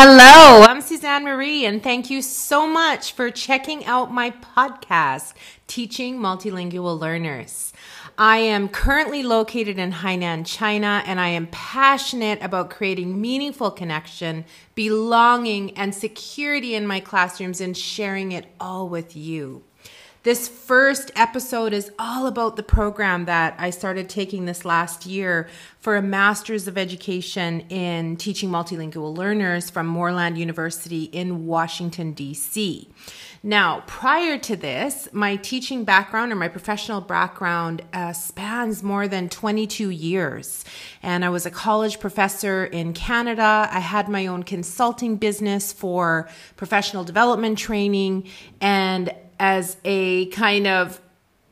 Hello, I'm Suzanne Marie, and thank you so much for checking out my podcast, Teaching Multilingual Learners. I am currently located in Hainan, China, and I am passionate about creating meaningful connection, belonging, and security in my classrooms and sharing it all with you. This first episode is all about the program that I started taking this last year for a Master's of Education in Teaching Multilingual Learners from Moreland University in Washington, D.C. Now, prior to this, my teaching background or my professional background uh, spans more than 22 years. And I was a college professor in Canada. I had my own consulting business for professional development training and as a kind of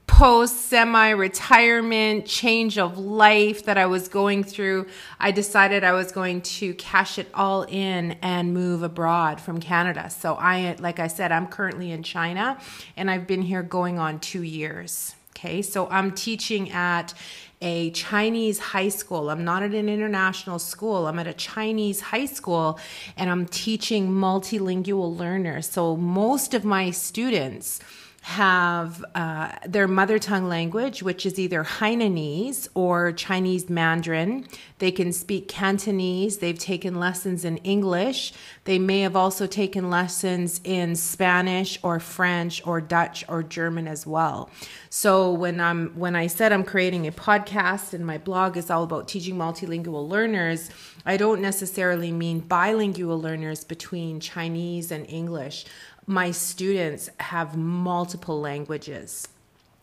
post semi retirement change of life that I was going through, I decided I was going to cash it all in and move abroad from Canada. So I, like I said, I'm currently in China and I've been here going on two years. Okay, so I'm teaching at a Chinese high school. I'm not at an international school. I'm at a Chinese high school and I'm teaching multilingual learners. So most of my students have uh, their mother tongue language, which is either Hainanese or Chinese Mandarin. They can speak Cantonese. They've taken lessons in English. They may have also taken lessons in Spanish or French or Dutch or German as well. So when I'm when I said I'm creating a podcast and my blog is all about teaching multilingual learners, I don't necessarily mean bilingual learners between Chinese and English my students have multiple languages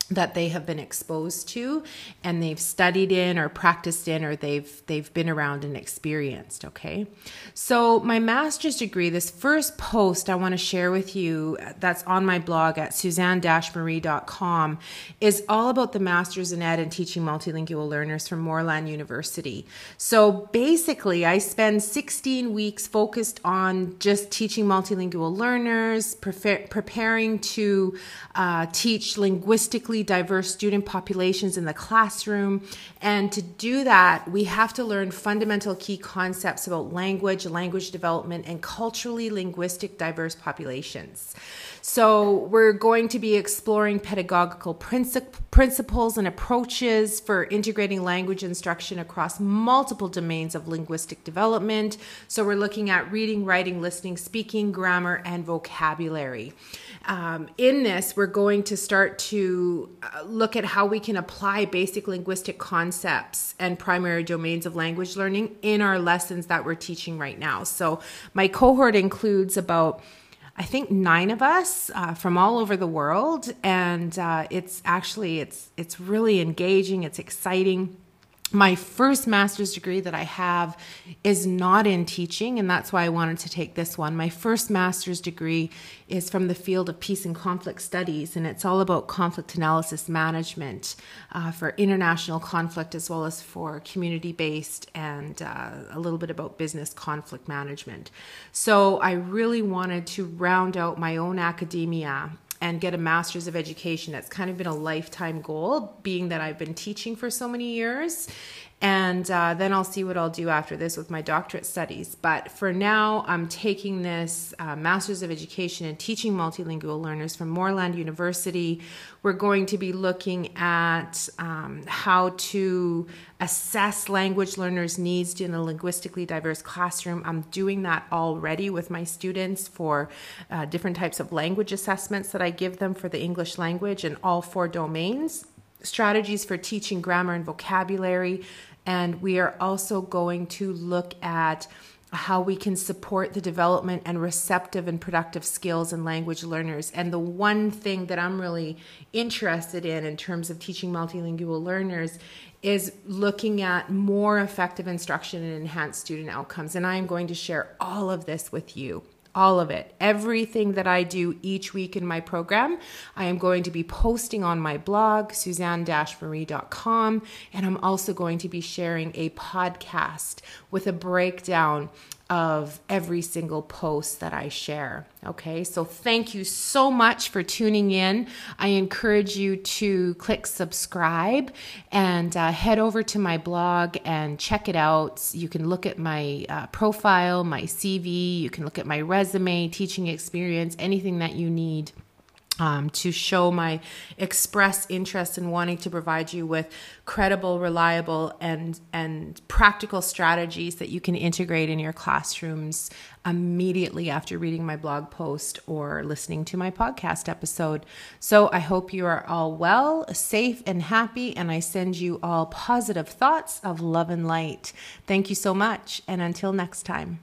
that they have been exposed to and they've studied in or practiced in or they've they've been around and experienced okay? So my master's degree this first post i want to share with you that's on my blog at suzanne-marie.com is all about the master's in ed and teaching multilingual learners from moreland university. So basically i spend 16 weeks focused on just teaching multilingual learners pre- preparing to uh, teach linguistically diverse student populations in the classroom. And to do that, we have to learn fundamental key concepts about language, language development, and culturally linguistic diverse populations. So, we're going to be exploring pedagogical princip- principles and approaches for integrating language instruction across multiple domains of linguistic development. So, we're looking at reading, writing, listening, speaking, grammar, and vocabulary. Um, in this, we're going to start to uh, look at how we can apply basic linguistic concepts and primary domains of language learning in our lessons that we're teaching right now. So, my cohort includes about I think nine of us uh, from all over the world, and uh, it's actually it's it's really engaging. It's exciting my first master's degree that I have is not in teaching, and that's why I wanted to take this one. My first master's degree is from the field of peace and conflict studies, and it's all about conflict analysis management uh, for international conflict as well as for community based and uh, a little bit about business conflict management. So I really wanted to round out my own academia and get a master's of education. That's kind of been a lifetime goal, being that I've been teaching for so many years. And uh, then I'll see what I'll do after this with my doctorate studies. But for now, I'm taking this uh, Master's of Education and teaching multilingual learners from Moreland University. We're going to be looking at um, how to assess language learners' needs in a linguistically diverse classroom. I'm doing that already with my students for uh, different types of language assessments that I give them for the English language in all four domains strategies for teaching grammar and vocabulary, and we are also going to look at how we can support the development and receptive and productive skills in language learners. And the one thing that I'm really interested in in terms of teaching multilingual learners is looking at more effective instruction and enhanced student outcomes. And I am going to share all of this with you all of it. Everything that I do each week in my program, I am going to be posting on my blog, suzanne-marie.com, and I'm also going to be sharing a podcast with a breakdown of every single post that I share. Okay, so thank you so much for tuning in. I encourage you to click subscribe and uh, head over to my blog and check it out. You can look at my uh, profile, my CV, you can look at my resume, teaching experience, anything that you need um, to show my express interest in wanting to provide you with credible, reliable, and and practical strategies that you can integrate in your classrooms immediately after reading my blog post or listening to my podcast episode. So I hope you are all well, safe, and happy, and I send you all positive thoughts of love and light. Thank you so much, and until next time.